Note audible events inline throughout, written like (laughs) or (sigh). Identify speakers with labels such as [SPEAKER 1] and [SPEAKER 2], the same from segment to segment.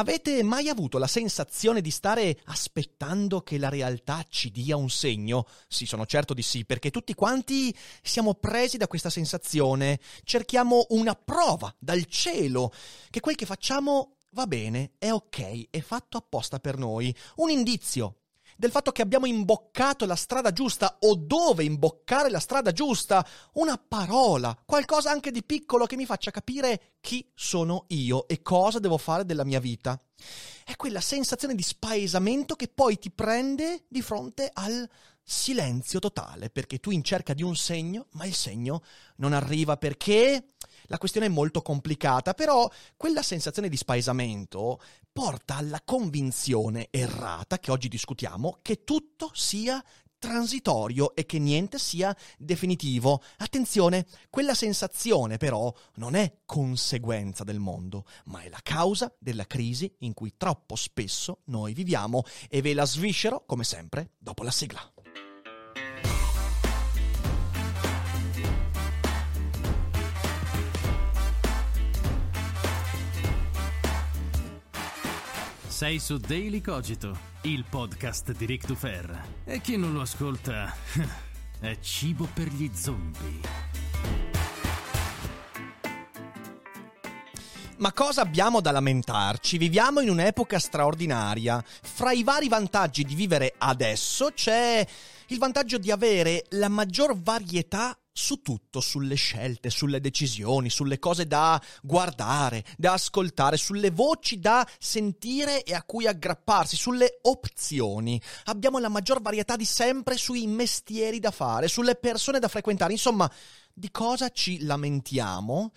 [SPEAKER 1] Avete mai avuto la sensazione di stare aspettando che la realtà ci dia un segno? Sì, sono certo di sì, perché tutti quanti siamo presi da questa sensazione. Cerchiamo una prova dal cielo che quel che facciamo va bene, è ok, è fatto apposta per noi. Un indizio del fatto che abbiamo imboccato la strada giusta o dove imboccare la strada giusta, una parola, qualcosa anche di piccolo che mi faccia capire chi sono io e cosa devo fare della mia vita. È quella sensazione di spaesamento che poi ti prende di fronte al silenzio totale, perché tu in cerca di un segno, ma il segno non arriva perché la questione è molto complicata, però quella sensazione di spaesamento porta alla convinzione errata che oggi discutiamo che tutto sia transitorio e che niente sia definitivo. Attenzione, quella sensazione però non è conseguenza del mondo, ma è la causa della crisi in cui troppo spesso noi viviamo e ve la sviscero, come sempre, dopo la sigla.
[SPEAKER 2] Sei su Daily Cogito, il podcast di Rick Dufer. E chi non lo ascolta (laughs) è cibo per gli zombie.
[SPEAKER 1] Ma cosa abbiamo da lamentarci? Viviamo in un'epoca straordinaria. Fra i vari vantaggi di vivere adesso c'è il vantaggio di avere la maggior varietà su tutto, sulle scelte, sulle decisioni, sulle cose da guardare, da ascoltare, sulle voci da sentire e a cui aggrapparsi, sulle opzioni. Abbiamo la maggior varietà di sempre sui mestieri da fare, sulle persone da frequentare. Insomma, di cosa ci lamentiamo?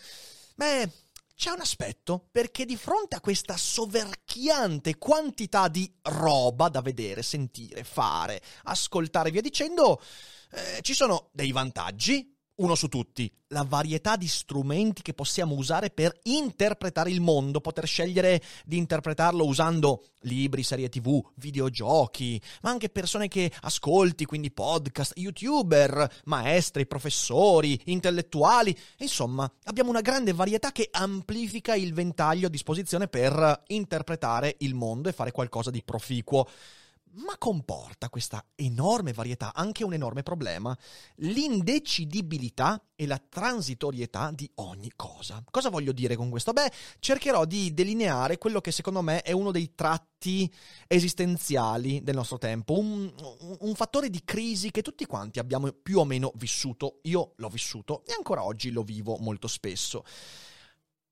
[SPEAKER 1] Beh, c'è un aspetto, perché di fronte a questa soverchiante quantità di roba da vedere, sentire, fare, ascoltare, via dicendo, eh, ci sono dei vantaggi, uno su tutti, la varietà di strumenti che possiamo usare per interpretare il mondo, poter scegliere di interpretarlo usando libri, serie tv, videogiochi, ma anche persone che ascolti, quindi podcast, youtuber, maestri, professori, intellettuali, insomma, abbiamo una grande varietà che amplifica il ventaglio a disposizione per interpretare il mondo e fare qualcosa di proficuo ma comporta questa enorme varietà anche un enorme problema, l'indecidibilità e la transitorietà di ogni cosa. Cosa voglio dire con questo? Beh, cercherò di delineare quello che secondo me è uno dei tratti esistenziali del nostro tempo, un, un, fattore di crisi che tutti quanti abbiamo più o meno vissuto, io l'ho vissuto e ancora oggi lo vivo molto spesso.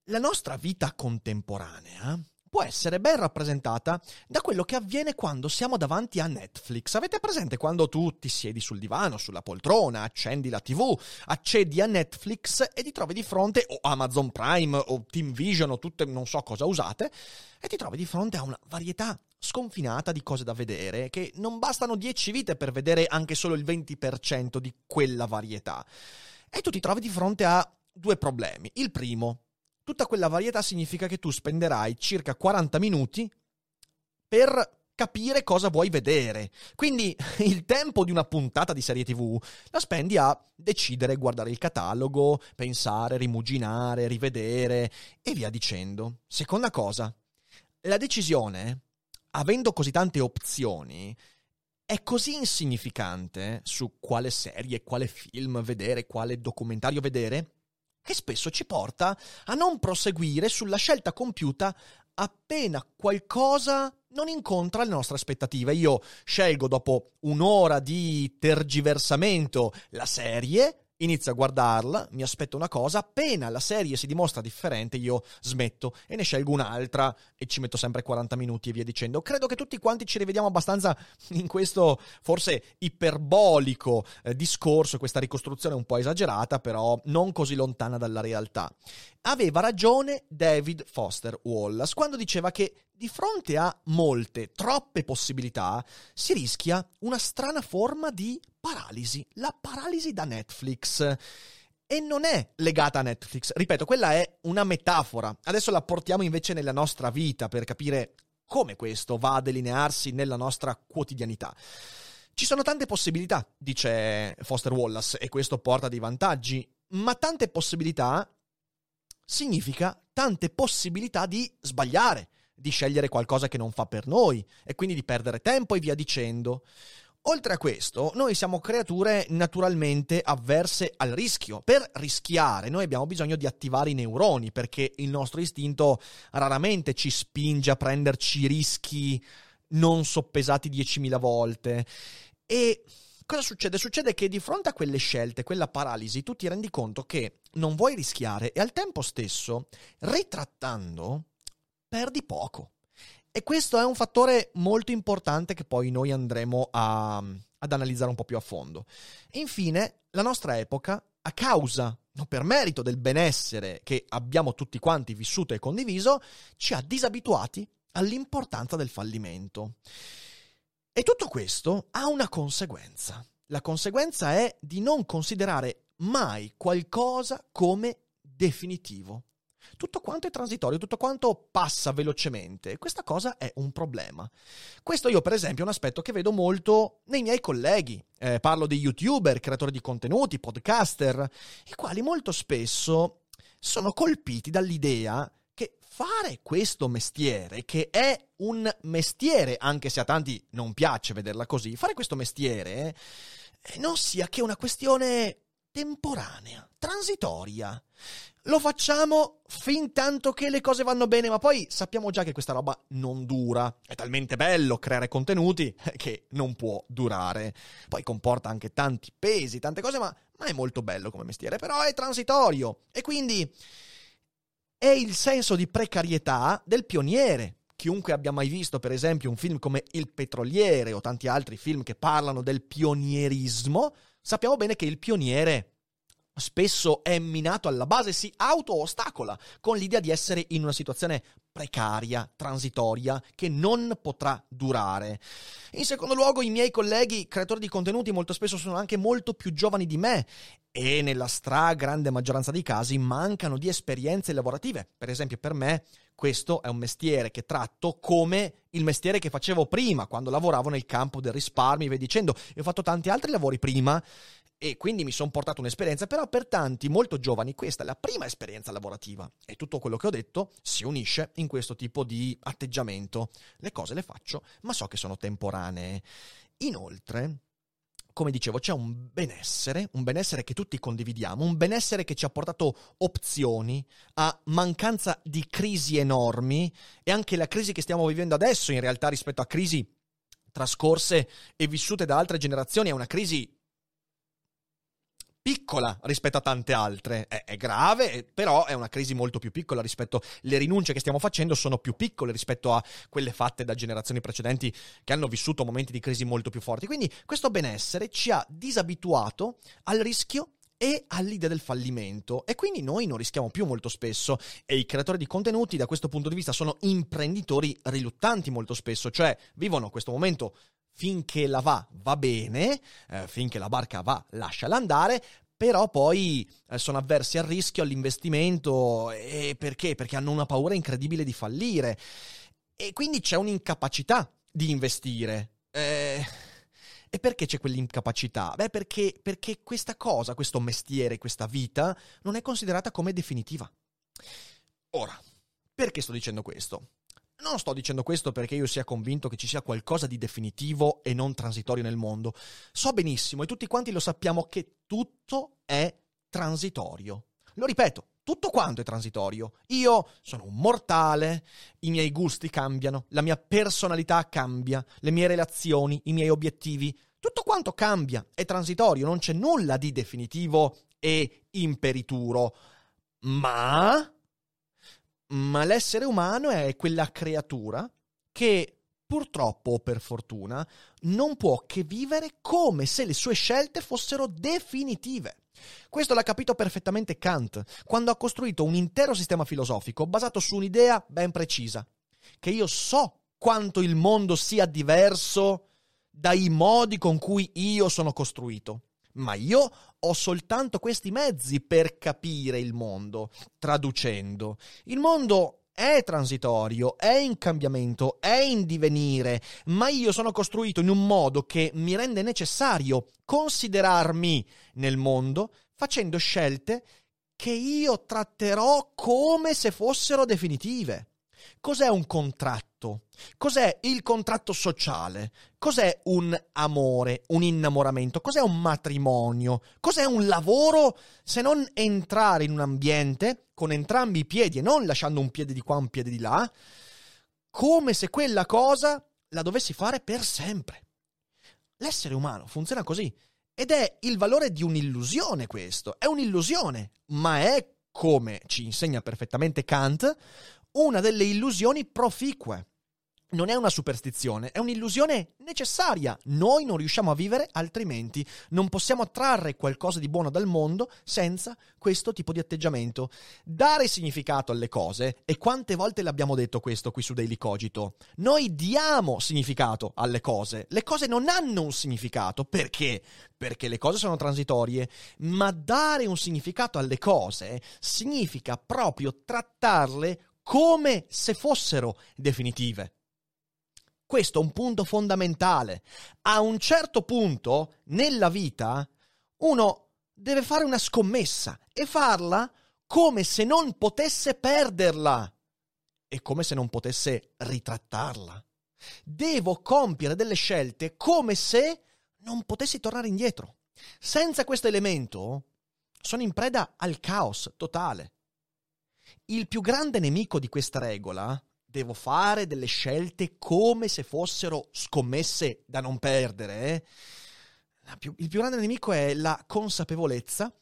[SPEAKER 1] La nostra vita contemporanea può essere ben rappresentata da quello che avviene quando siamo davanti a Netflix. Avete presente quando tu ti siedi sul divano, sulla poltrona, accendi la TV, accedi a Netflix e ti trovi di fronte o Amazon Prime o Team Vision o tutte non so cosa usate e ti trovi di fronte a una varietà sconfinata di cose da vedere che non bastano 10 vite per vedere anche solo il 20% di quella varietà. E tu ti trovi di fronte a due problemi. Il primo, tutta quella varietà significa che tu spenderai circa 40 minuti per capire cosa vuoi vedere. Quindi (laughs) il tempo di una puntata di serie TV la spendi a decidere, guardare il catalogo, pensare, rimuginare, rivedere e via dicendo. Seconda cosa, la decisione, avendo così tante opzioni, è così insignificante su quale serie, quale film vedere, quale documentario vedere, che spesso ci porta a non proseguire sulla scelta compiuta appena qualcosa non incontra le nostre aspettative. Io scelgo dopo un'ora di tergiversamento la serie inizio a guardarla, mi aspetto una cosa, appena la serie si dimostra differente io smetto e ne scelgo un'altra e ci metto sempre 40 minuti e via dicendo. Credo che tutti quanti ci rivediamo abbastanza (laughs) in questo forse iperbolico eh, discorso, questa ricostruzione un po' esagerata, però non così lontana dalla realtà. Aveva ragione David Foster Wallace quando diceva che di fronte a molte, troppe possibilità, si rischia una strana forma di paralisi, la paralisi da Netflix. E non è legata a Netflix, ripeto, quella è una metafora. Adesso la portiamo invece nella nostra vita per capire come questo va a delinearsi nella nostra quotidianità. Ci sono tante possibilità, dice Foster Wallace, e questo porta dei vantaggi, ma tante possibilità significa tante possibilità di sbagliare, di scegliere qualcosa che non fa per noi e quindi di perdere tempo e via dicendo. Oltre a questo, noi siamo creature naturalmente avverse al rischio. Per rischiare, noi abbiamo bisogno di attivare i neuroni, perché il nostro istinto raramente ci spinge a prenderci rischi non soppesati 10.000 volte. E cosa succede? Succede che di fronte a quelle scelte, quella paralisi, tu ti rendi conto che non vuoi rischiare e al tempo stesso, ritrattando, perdi poco. E questo è un fattore molto importante che poi noi andremo a, ad analizzare un po' più a fondo. E infine, la nostra epoca, a causa, non per merito del benessere che abbiamo tutti quanti vissuto e condiviso, ci ha disabituati all'importanza del fallimento. E tutto questo ha una conseguenza. La conseguenza è di non considerare mai qualcosa come definitivo. Tutto quanto è transitorio, tutto quanto passa velocemente. Questa cosa è un problema. Questo io, per esempio, è un aspetto che vedo molto nei miei colleghi. Eh, parlo di youtuber, creatori di contenuti, podcaster, i quali molto spesso sono colpiti dall'idea che fare questo mestiere, che è un mestiere, anche se a tanti non piace vederla così, fare questo mestiere eh, non sia che una questione temporanea, transitoria. Lo facciamo fin tanto che le cose vanno bene, ma poi sappiamo già che questa roba non dura. È talmente bello creare contenuti (laughs) che non può durare. Poi comporta anche tanti pesi, tante cose, ma, ma è molto bello come mestiere, però è transitorio. E quindi è il senso di precarietà del pioniere. Chiunque abbia mai visto, per esempio, un film come Il petroliere o tanti altri film che parlano del pionierismo, sappiamo bene che il pioniere spesso è minato alla base, si auto-ostacola con l'idea di essere in una situazione precaria, transitoria, che non potrà durare. In secondo luogo, i miei colleghi creatori di contenuti molto spesso sono anche molto più giovani di me e nella stragrande maggioranza dei casi mancano di esperienze lavorative. Per esempio, per me questo è un mestiere che tratto come il mestiere che facevo prima, quando lavoravo nel campo del risparmio e via dicendo. E ho fatto tanti altri lavori prima e quindi mi sono portato un'esperienza, però per tanti molto giovani questa è la prima esperienza lavorativa e tutto quello che ho detto si unisce in questo tipo di atteggiamento. Le cose le faccio, ma so che sono temporanee. Inoltre, come dicevo, c'è un benessere, un benessere che tutti condividiamo, un benessere che ci ha portato opzioni, a mancanza di crisi enormi e anche la crisi che stiamo vivendo adesso in realtà rispetto a crisi trascorse e vissute da altre generazioni è una crisi piccola rispetto a tante altre. È, è, grave, però è una crisi molto più piccola rispetto alle rinunce che stiamo facendo sono più piccole rispetto a quelle fatte da generazioni precedenti che hanno vissuto momenti di crisi molto più forti. Quindi questo benessere ci ha disabituato al rischio e all'idea del fallimento e quindi noi non rischiamo più molto spesso e i creatori di contenuti da questo punto di vista sono imprenditori riluttanti molto spesso, cioè vivono questo momento finché la va va bene, eh, finché la barca va lasciala andare, però poi eh, sono avversi al rischio, all'investimento, e perché? Perché hanno una paura incredibile di fallire e quindi c'è un'incapacità di investire. Eh, e perché c'è quell'incapacità? Beh, perché, perché questa cosa, questo mestiere, questa vita non è considerata come definitiva. Ora, perché sto dicendo questo? Non sto dicendo questo perché io sia convinto che ci sia qualcosa di definitivo e non transitorio nel mondo. So benissimo e tutti quanti lo sappiamo che tutto è transitorio. Lo ripeto, tutto quanto è transitorio. Io sono un mortale, i miei gusti cambiano, la mia personalità cambia, le mie relazioni, i miei obiettivi, tutto quanto cambia, è transitorio, non c'è nulla di definitivo e imperituro. Ma ma l'essere umano è quella creatura che purtroppo o per fortuna non può che vivere come se le sue scelte fossero definitive. Questo l'ha capito perfettamente Kant quando ha costruito un intero sistema filosofico basato su un'idea ben precisa, che io so quanto il mondo sia diverso dai modi con cui io sono costruito, ma io ho soltanto questi mezzi per capire il mondo, traducendo. Il mondo è transitorio, è in cambiamento, è in divenire, ma io sono costruito in un modo che mi rende necessario considerarmi nel mondo facendo scelte che io tratterò come se fossero definitive. Cos'è un contratto? Cos'è il contratto sociale? Cos'è un amore, un innamoramento? Cos'è un matrimonio? Cos'è un lavoro se non entrare in un ambiente con entrambi i piedi e non lasciando un piede di qua, un piede di là, come se quella cosa la dovessi fare per sempre. L'essere umano funziona così ed è il valore di un'illusione questo, è un'illusione, ma è, come ci insegna perfettamente Kant, una delle illusioni proficue. Non è una superstizione, è un'illusione necessaria. Noi non riusciamo a vivere altrimenti. Non possiamo trarre qualcosa di buono dal mondo senza questo tipo di atteggiamento. Dare significato alle cose, e quante volte l'abbiamo detto questo qui su Daily Cogito, noi diamo significato alle cose. Le cose non hanno un significato. Perché? Perché le cose sono transitorie, ma dare un significato alle cose significa proprio trattarle come se fossero definitive. Questo è un punto fondamentale. A un certo punto nella vita uno deve fare una scommessa e farla come se non potesse perderla e come se non potesse ritrattarla. Devo compiere delle scelte come se non potessi tornare indietro. Senza questo elemento sono in preda al caos totale. Il più grande nemico di questa regola, devo fare delle scelte come se fossero scommesse da non perdere, eh? il più grande nemico è la consapevolezza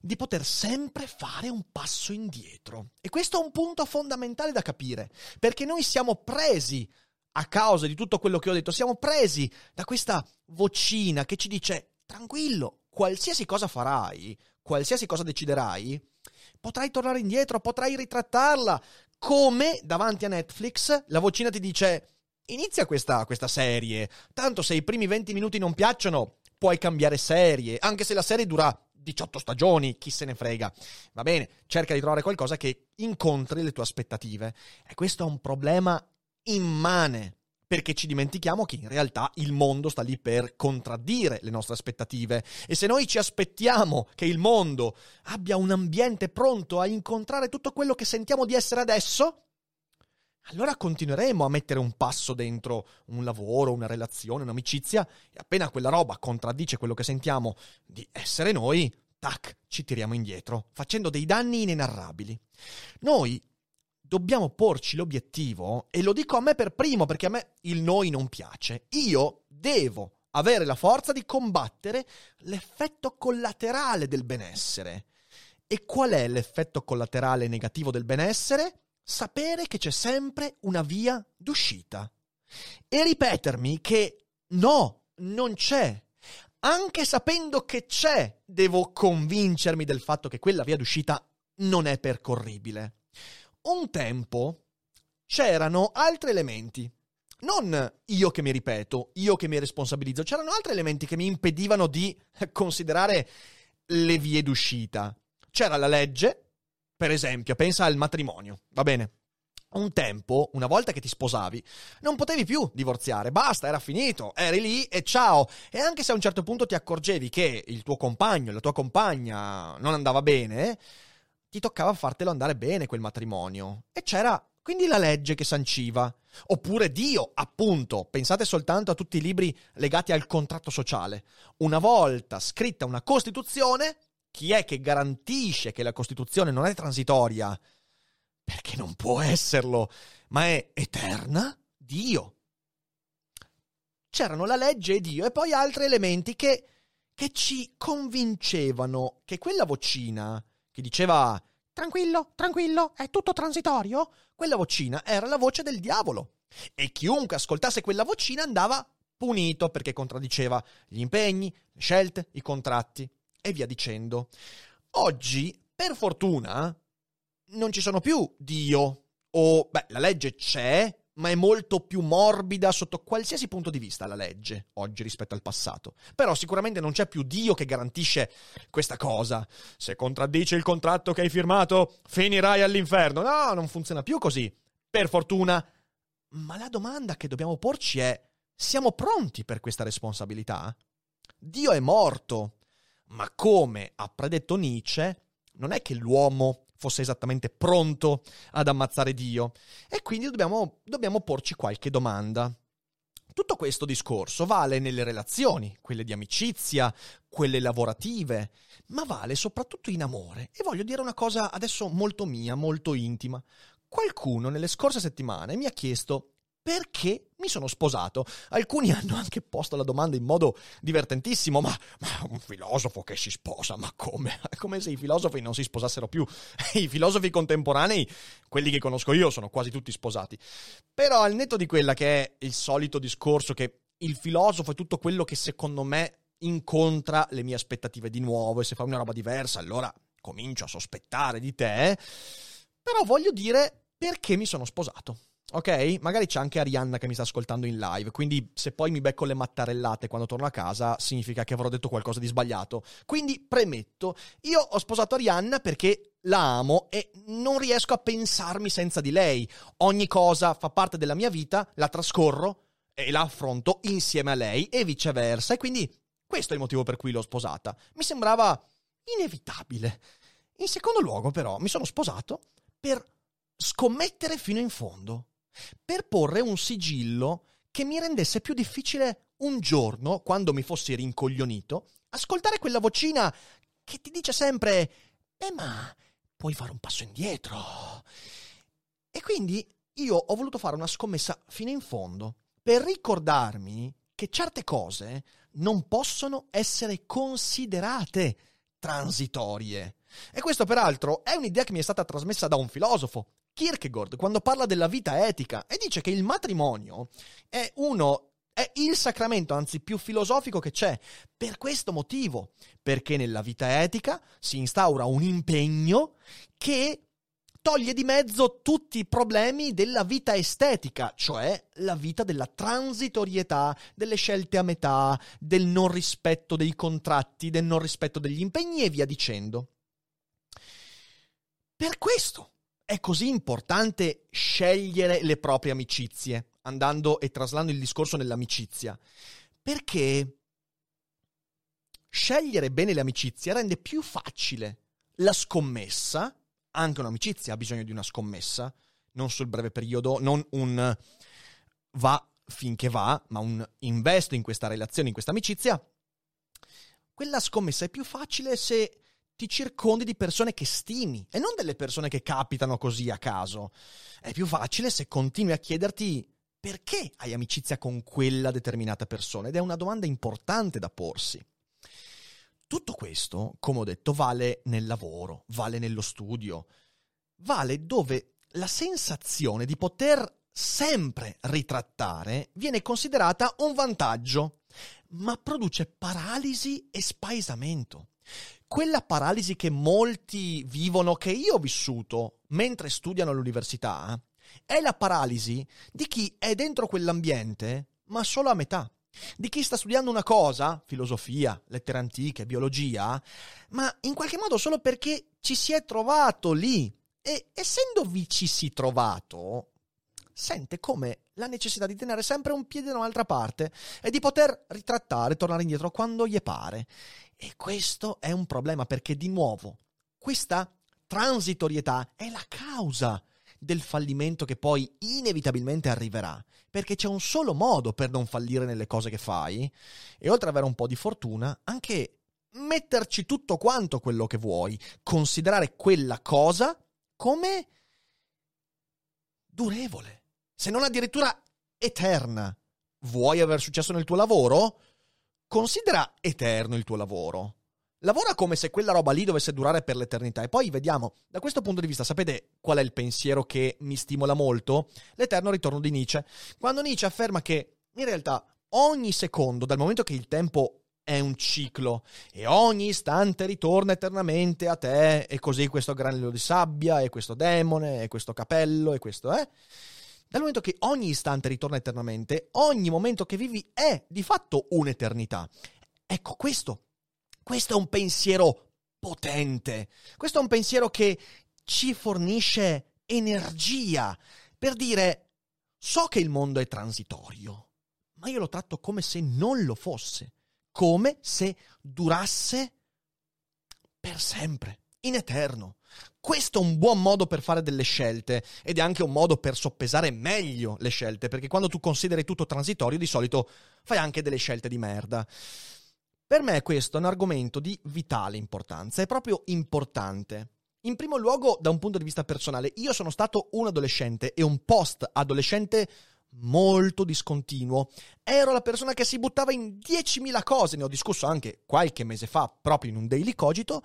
[SPEAKER 1] di poter sempre fare un passo indietro. E questo è un punto fondamentale da capire, perché noi siamo presi a causa di tutto quello che ho detto, siamo presi da questa vocina che ci dice tranquillo, qualsiasi cosa farai, qualsiasi cosa deciderai, potrai tornare indietro, potrai ritrattarla. Come davanti a Netflix la vocina ti dice inizia questa, questa serie, tanto se i primi 20 minuti non piacciono puoi cambiare serie, anche se la serie dura 18 stagioni, chi se ne frega. Va bene, cerca di trovare qualcosa che incontri le tue aspettative. E questo è un problema immane perché ci dimentichiamo che in realtà il mondo sta lì per contraddire le nostre aspettative e se noi ci aspettiamo che il mondo abbia un ambiente pronto a incontrare tutto quello che sentiamo di essere adesso, allora continueremo a mettere un passo dentro un lavoro, una relazione, un'amicizia e appena quella roba contraddice quello che sentiamo di essere noi, tac, ci tiriamo indietro, facendo dei danni inenarrabili. Noi dobbiamo porci l'obiettivo, e lo dico a me per primo perché a me il noi non piace, io devo avere la forza di combattere l'effetto collaterale del benessere. E qual è l'effetto collaterale negativo del benessere? Sapere che c'è sempre una via d'uscita. E ripetermi che no, non c'è. Anche sapendo che c'è, devo convincermi del fatto che quella via d'uscita non è percorribile un tempo c'erano altri elementi. Non io che mi ripeto, io che mi responsabilizzo, c'erano altri elementi che mi impedivano di considerare le vie d'uscita. C'era la legge, per esempio, pensa al matrimonio, va bene? Un tempo, una volta che ti sposavi, non potevi più divorziare, basta, era finito, eri lì e ciao. E anche se a un certo punto ti accorgevi che il tuo compagno, la tua compagna non andava bene, ti toccava fartelo andare bene quel matrimonio. E c'era Quindi la legge che sanciva. Oppure Dio, appunto. Pensate soltanto a tutti i libri legati al contratto sociale. Una volta scritta una Costituzione, chi è che garantisce che la Costituzione non è transitoria? Perché non può esserlo, ma è eterna? Dio. C'erano la legge e Dio e poi altri elementi che, che ci convincevano che quella vocina che diceva Tranquillo, tranquillo, è tutto transitorio. Quella vocina era la voce del diavolo. E chiunque ascoltasse quella vocina andava punito perché contraddiceva gli impegni, le scelte, i contratti e via dicendo. Oggi, per fortuna, non ci sono più Dio o, beh, la legge c'è, ma è molto più morbida sotto qualsiasi punto di vista la legge oggi rispetto al passato. Però sicuramente non c'è più Dio che garantisce questa cosa. Se contraddici il contratto che hai firmato, finirai all'inferno. No, non funziona più così. Per fortuna. Ma la domanda che dobbiamo porci è: siamo pronti per questa responsabilità? Dio è morto. Ma come ha predetto Nietzsche, non è che l'uomo fosse esattamente pronto ad ammazzare Dio. E quindi dobbiamo, dobbiamo porci qualche domanda. Tutto questo discorso vale nelle relazioni, quelle di amicizia, quelle lavorative, ma vale soprattutto in amore. E voglio dire una cosa adesso molto mia, molto intima. Qualcuno nelle scorse settimane mi ha chiesto perché mi sono sposato. Alcuni (laughs) hanno anche posto la domanda in modo divertentissimo, ma, ma, un filosofo che si sposa, ma come? (laughs) Come se i filosofi non si sposassero più. (laughs) I filosofi contemporanei, quelli che conosco io, sono quasi tutti sposati. Però al netto di quella che è il solito discorso che il filosofo è tutto quello che secondo me incontra le mie aspettative di nuovo e se fa una roba diversa allora comincio a sospettare di te. Però voglio dire perché mi sono sposato. Ok? Magari c'è anche Arianna che mi sta ascoltando in live, quindi se poi mi becco le mattarellate quando torno a casa, significa che avrò detto qualcosa di sbagliato. Quindi premetto, io ho sposato Arianna perché la amo e non riesco a pensarmi senza di lei. Ogni cosa fa parte della mia vita, la trascorro e la affronto insieme a lei e viceversa. E quindi questo è il motivo per cui l'ho sposata. Mi sembrava inevitabile. In secondo luogo, però, mi sono sposato per scommettere fino in fondo per porre un sigillo che mi rendesse più difficile un giorno, quando mi fossi rincoglionito, ascoltare quella vocina che ti dice sempre: Eh, ma puoi fare un passo indietro. E quindi io ho voluto fare una scommessa fino in fondo per ricordarmi che certe cose non possono essere considerate transitorie. E questo peraltro è un'idea che mi è stata trasmessa da un filosofo, Kierkegaard quando parla della vita etica e dice che il matrimonio è uno è il sacramento, anzi più filosofico che c'è, per questo motivo, perché nella vita etica si instaura un impegno che toglie di mezzo tutti i problemi della vita estetica, cioè la vita della transitorietà, delle scelte a metà, del non rispetto dei contratti, del non rispetto degli impegni e via dicendo. Per questo è così importante scegliere le proprie amicizie, andando e traslando il discorso nell'amicizia, perché scegliere bene le amicizie rende più facile la scommessa, anche un'amicizia ha bisogno di una scommessa, non sul breve periodo, non un va finché va, ma un investo in questa relazione, in questa amicizia. Quella scommessa è più facile se ti circondi di persone che stimi e non delle persone che capitano così a caso. È più facile se continui a chiederti perché hai amicizia con quella determinata persona ed è una domanda importante da porsi. Tutto questo, come ho detto, vale nel lavoro, vale nello studio, vale dove la sensazione di poter sempre ritrattare viene considerata un vantaggio, ma produce paralisi e spaesamento quella paralisi che molti vivono, che io ho vissuto mentre studiano all'università, è la paralisi di chi è dentro quell'ambiente, ma solo a metà. Di chi sta studiando una cosa, filosofia, lettere antiche, biologia, ma in qualche modo solo perché ci si è trovato lì. E essendovi ci si trovato, sente come la necessità di tenere sempre un piede da un'altra parte e di poter ritrattare, tornare indietro quando gli pare. E questo è un problema perché di nuovo questa transitorietà è la causa del fallimento che poi inevitabilmente arriverà, perché c'è un solo modo per non fallire nelle cose che fai, e oltre ad avere un po' di fortuna, anche metterci tutto quanto quello che vuoi, considerare quella cosa come durevole, se non addirittura eterna. Vuoi avere successo nel tuo lavoro? Considera eterno il tuo lavoro. Lavora come se quella roba lì dovesse durare per l'eternità. E poi vediamo, da questo punto di vista, sapete qual è il pensiero che mi stimola molto? L'eterno ritorno di Nietzsche. Quando Nietzsche afferma che in realtà ogni secondo, dal momento che il tempo è un ciclo e ogni istante ritorna eternamente a te e così questo granello di sabbia e questo demone e questo capello e questo eh dal momento che ogni istante ritorna eternamente ogni momento che vivi è di fatto un'eternità. Ecco questo questo è un pensiero potente. Questo è un pensiero che ci fornisce energia per dire so che il mondo è transitorio ma io lo tratto come se non lo fosse come se durasse per sempre, in eterno. Questo è un buon modo per fare delle scelte ed è anche un modo per soppesare meglio le scelte, perché quando tu consideri tutto transitorio, di solito fai anche delle scelte di merda. Per me questo è un argomento di vitale importanza, è proprio importante. In primo luogo, da un punto di vista personale, io sono stato un adolescente e un post-adolescente molto discontinuo. Ero la persona che si buttava in 10.000 cose, ne ho discusso anche qualche mese fa, proprio in un daily cogito,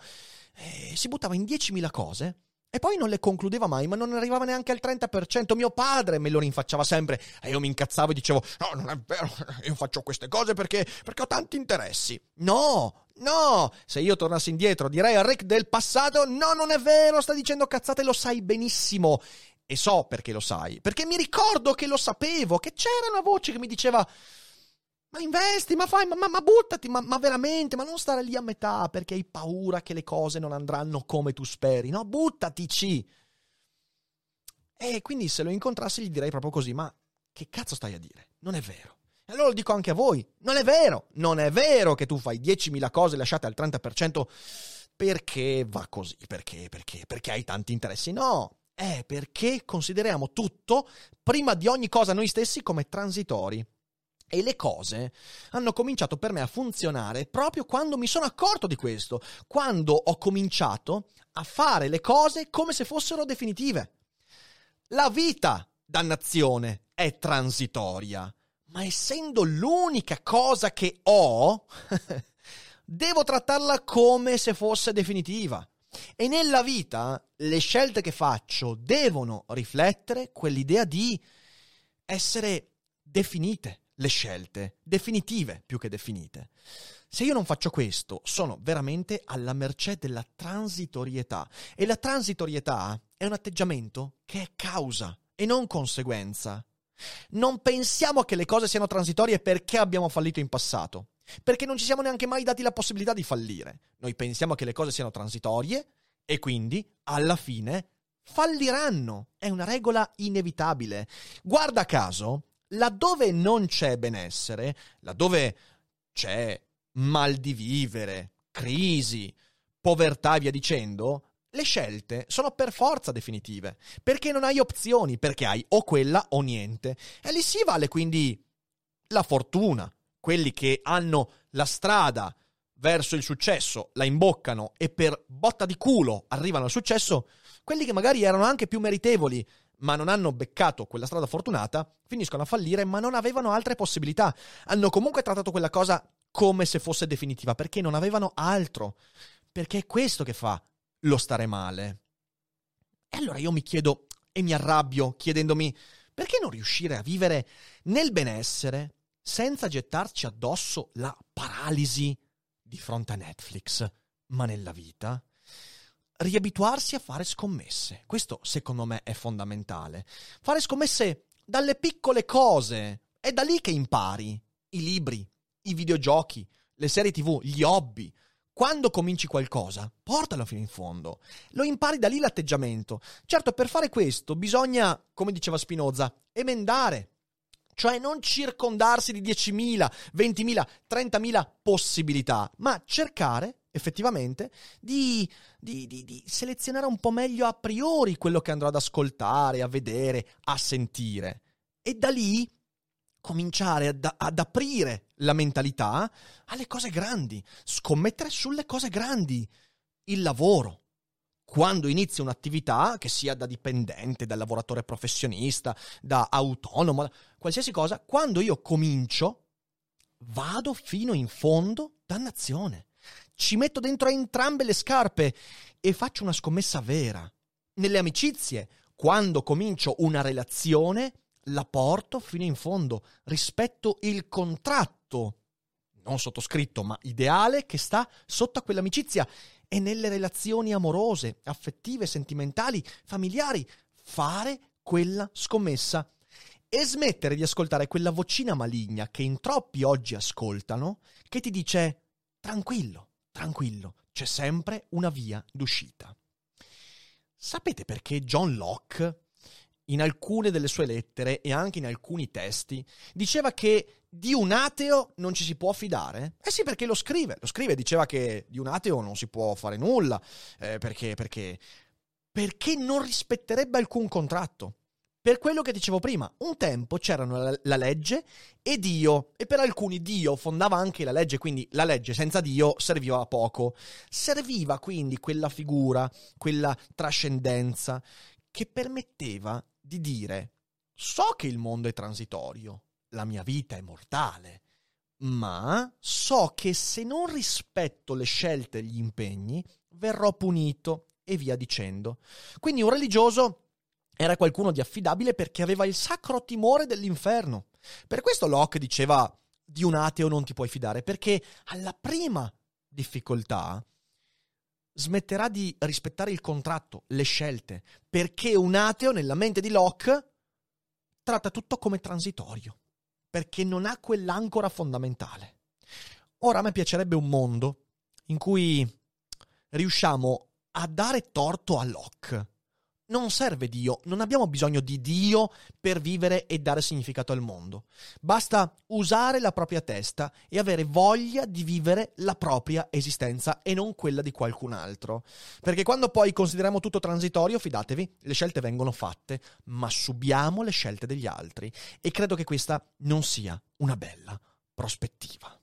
[SPEAKER 1] eh, si buttava in 10.000 cose e poi non le concludeva mai, ma non arrivava neanche al 30%. Mio padre me lo rinfacciava sempre e io mi incazzavo e dicevo: No, non è vero, (laughs) io faccio queste cose perché, perché ho tanti interessi. No, no, se io tornassi indietro direi al Rick del passato: No, non è vero, sta dicendo cazzate, lo sai benissimo. E so perché lo sai, perché mi ricordo che lo sapevo, che c'era una voce che mi diceva ma investi, ma fai, ma, ma, ma buttati, ma, ma, veramente, ma non stare lì a metà perché hai paura che le cose non andranno come tu speri, no? Buttatici! E quindi se lo incontrassi gli direi proprio così, ma che cazzo stai a dire? Non è vero. E allora lo dico anche a voi, non è vero, non è vero che tu fai 10.000 cose lasciate al 30% perché va così, perché, perché, perché hai tanti interessi. No, è perché consideriamo tutto, prima di ogni cosa noi stessi, come transitori. E le cose hanno cominciato per me a funzionare proprio quando mi sono accorto di questo, quando ho cominciato a fare le cose come se fossero definitive. La vita, dannazione, è transitoria, ma essendo l'unica cosa che ho, (laughs) devo trattarla come se fosse definitiva. E nella vita le scelte che faccio devono riflettere quell'idea di essere definite, le scelte, definitive più che definite. Se io non faccio questo, sono veramente alla mercé della transitorietà. E la transitorietà è un atteggiamento che è causa e non conseguenza. Non pensiamo che le cose siano transitorie perché abbiamo fallito in passato. Perché non ci siamo neanche mai dati la possibilità di fallire. Noi pensiamo che le cose siano transitorie e quindi, alla fine, falliranno. È una regola inevitabile. Guarda caso, laddove non c'è benessere, laddove c'è mal di vivere, crisi, povertà e via dicendo, le scelte sono per forza definitive, perché non hai opzioni, perché hai o quella o niente. E lì si vale quindi la fortuna, quelli che hanno la strada verso il successo, la imboccano e per botta di culo arrivano al successo, quelli che magari erano anche più meritevoli, ma non hanno beccato quella strada fortunata, finiscono a fallire, ma non avevano altre possibilità. Hanno comunque trattato quella cosa come se fosse definitiva, perché non avevano altro. Perché è questo che fa lo stare male. E allora io mi chiedo e mi arrabbio chiedendomi perché non riuscire a vivere nel benessere senza gettarci addosso la paralisi di fronte a Netflix, ma nella vita. Riabituarsi a fare scommesse. Questo secondo me è fondamentale. Fare scommesse dalle piccole cose. È da lì che impari. I libri, i videogiochi, le serie tv, gli hobby. Quando cominci qualcosa, portalo fino in fondo. Lo impari da lì l'atteggiamento. Certo, per fare questo bisogna, come diceva Spinoza, emendare, cioè non circondarsi di 10.000, 20.000, 30.000 possibilità, ma cercare effettivamente, di, di, di, di, selezionare un po' meglio a priori quello che andrò ad ascoltare, a vedere, a sentire. E da lì cominciare ad, ad aprire la mentalità alle cose grandi, scommettere sulle cose grandi, il lavoro. Quando inizio un'attività, che sia da dipendente, da lavoratore professionista, da autonomo, qualsiasi cosa, quando io comincio, vado fino in fondo, dannazione ci metto dentro entrambe le scarpe e faccio una scommessa vera. Nelle amicizie, quando comincio una relazione, la porto fino in fondo, rispetto il contratto, non sottoscritto, ma ideale, che sta sotto a quell'amicizia. E nelle relazioni amorose, affettive, sentimentali, familiari, fare quella scommessa e smettere di ascoltare quella vocina maligna che in troppi oggi ascoltano, che ti dice tranquillo, tranquillo, c'è sempre una via d'uscita. Sapete perché John Locke, in alcune delle sue lettere e anche in alcuni testi, diceva che di un ateo non ci si può fidare? Eh sì, perché lo scrive, lo scrive, diceva che di un ateo non si può fare nulla, eh, perché, perché, perché non rispetterebbe alcun contratto. Per quello che dicevo prima, un tempo c'erano la, la, legge e Dio, e per alcuni Dio fondava anche la legge, quindi la legge senza Dio serviva a poco. Serviva quindi quella figura, quella trascendenza che permetteva di dire so che il mondo è transitorio, la mia vita è mortale, ma so che se non rispetto le scelte e gli impegni, verrò punito e via dicendo. Quindi un religioso era qualcuno di affidabile perché aveva il sacro timore dell'inferno. Per questo Locke diceva di un ateo non ti puoi fidare, perché alla prima difficoltà smetterà di rispettare il contratto, le scelte, perché un ateo nella mente di Locke tratta tutto come transitorio, perché non ha quell'ancora fondamentale. Ora a me piacerebbe un mondo in cui riusciamo a dare torto a Locke non serve Dio, non abbiamo bisogno di Dio per vivere e dare significato al mondo. Basta usare la propria testa e avere voglia di vivere la propria esistenza e non quella di qualcun altro. Perché quando poi consideriamo tutto transitorio, fidatevi, le scelte vengono fatte, ma subiamo le scelte degli altri. E credo che questa non sia una bella prospettiva.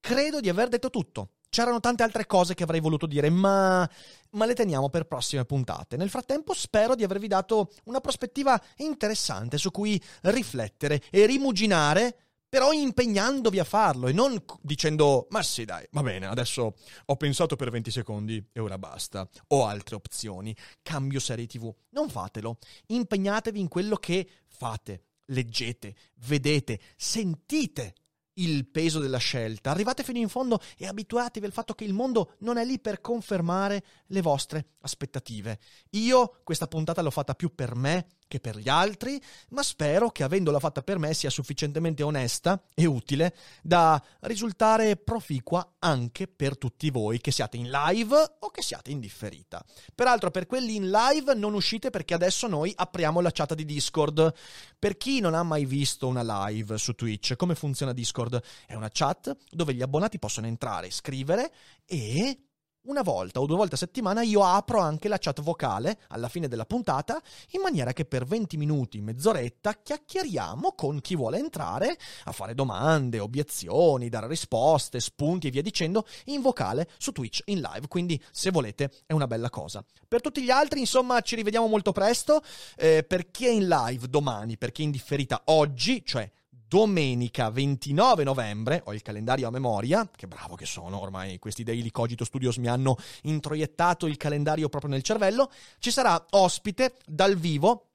[SPEAKER 1] Credo di aver detto tutto. C'erano tante altre cose che avrei voluto dire, ma, ma, le teniamo per prossime puntate. Nel frattempo spero di avervi dato una prospettiva interessante su cui riflettere e rimuginare, però impegnandovi a farlo e non dicendo, ma sì dai, va bene, adesso ho pensato per 20 secondi e ora basta. Ho altre opzioni, cambio serie tv. Non fatelo, impegnatevi in quello che fate, leggete, vedete, sentite il peso della scelta. Arrivate fino in fondo e abituatevi al fatto che il mondo non è lì per confermare le vostre aspettative. Io questa puntata l'ho fatta più per me che per gli altri, ma spero che avendola fatta per me sia sufficientemente onesta e utile da risultare proficua anche per tutti voi, che siate in live o che siate in differita. Peraltro, per quelli in live non uscite perché adesso noi apriamo la chat di Discord. Per chi non ha mai visto una live su Twitch, come funziona Discord? È una chat dove gli abbonati possono entrare, scrivere e una volta o due volte a settimana io apro anche la chat vocale alla fine della puntata in maniera che per 20 minuti, mezz'oretta chiacchieriamo con chi vuole entrare a fare domande, obiezioni, dare risposte, spunti e via dicendo in vocale su Twitch in live, quindi se volete è una bella cosa. Per tutti gli altri insomma ci rivediamo molto presto, eh, per chi è in live domani, per chi è in differita oggi, cioè domenica 29 novembre, ho il calendario a memoria, che bravo che sono, ormai questi Daily Cogito Studios mi hanno introiettato il calendario proprio nel cervello, ci sarà ospite dal vivo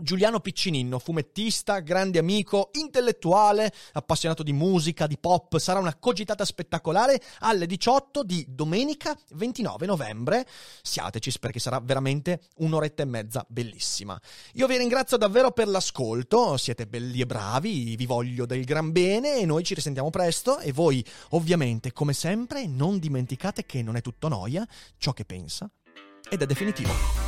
[SPEAKER 1] Giuliano Piccininno, fumettista, grande amico, intellettuale, appassionato di musica, di pop, sarà una cogitata spettacolare alle 18 di domenica 29 novembre. Siateci perché sarà veramente un'oretta e mezza bellissima. Io vi ringrazio davvero per l'ascolto, siete belli e bravi, vi voglio del gran bene e noi ci risentiamo presto e voi ovviamente come sempre non dimenticate che non è tutto noia ciò che pensa ed è definitivo.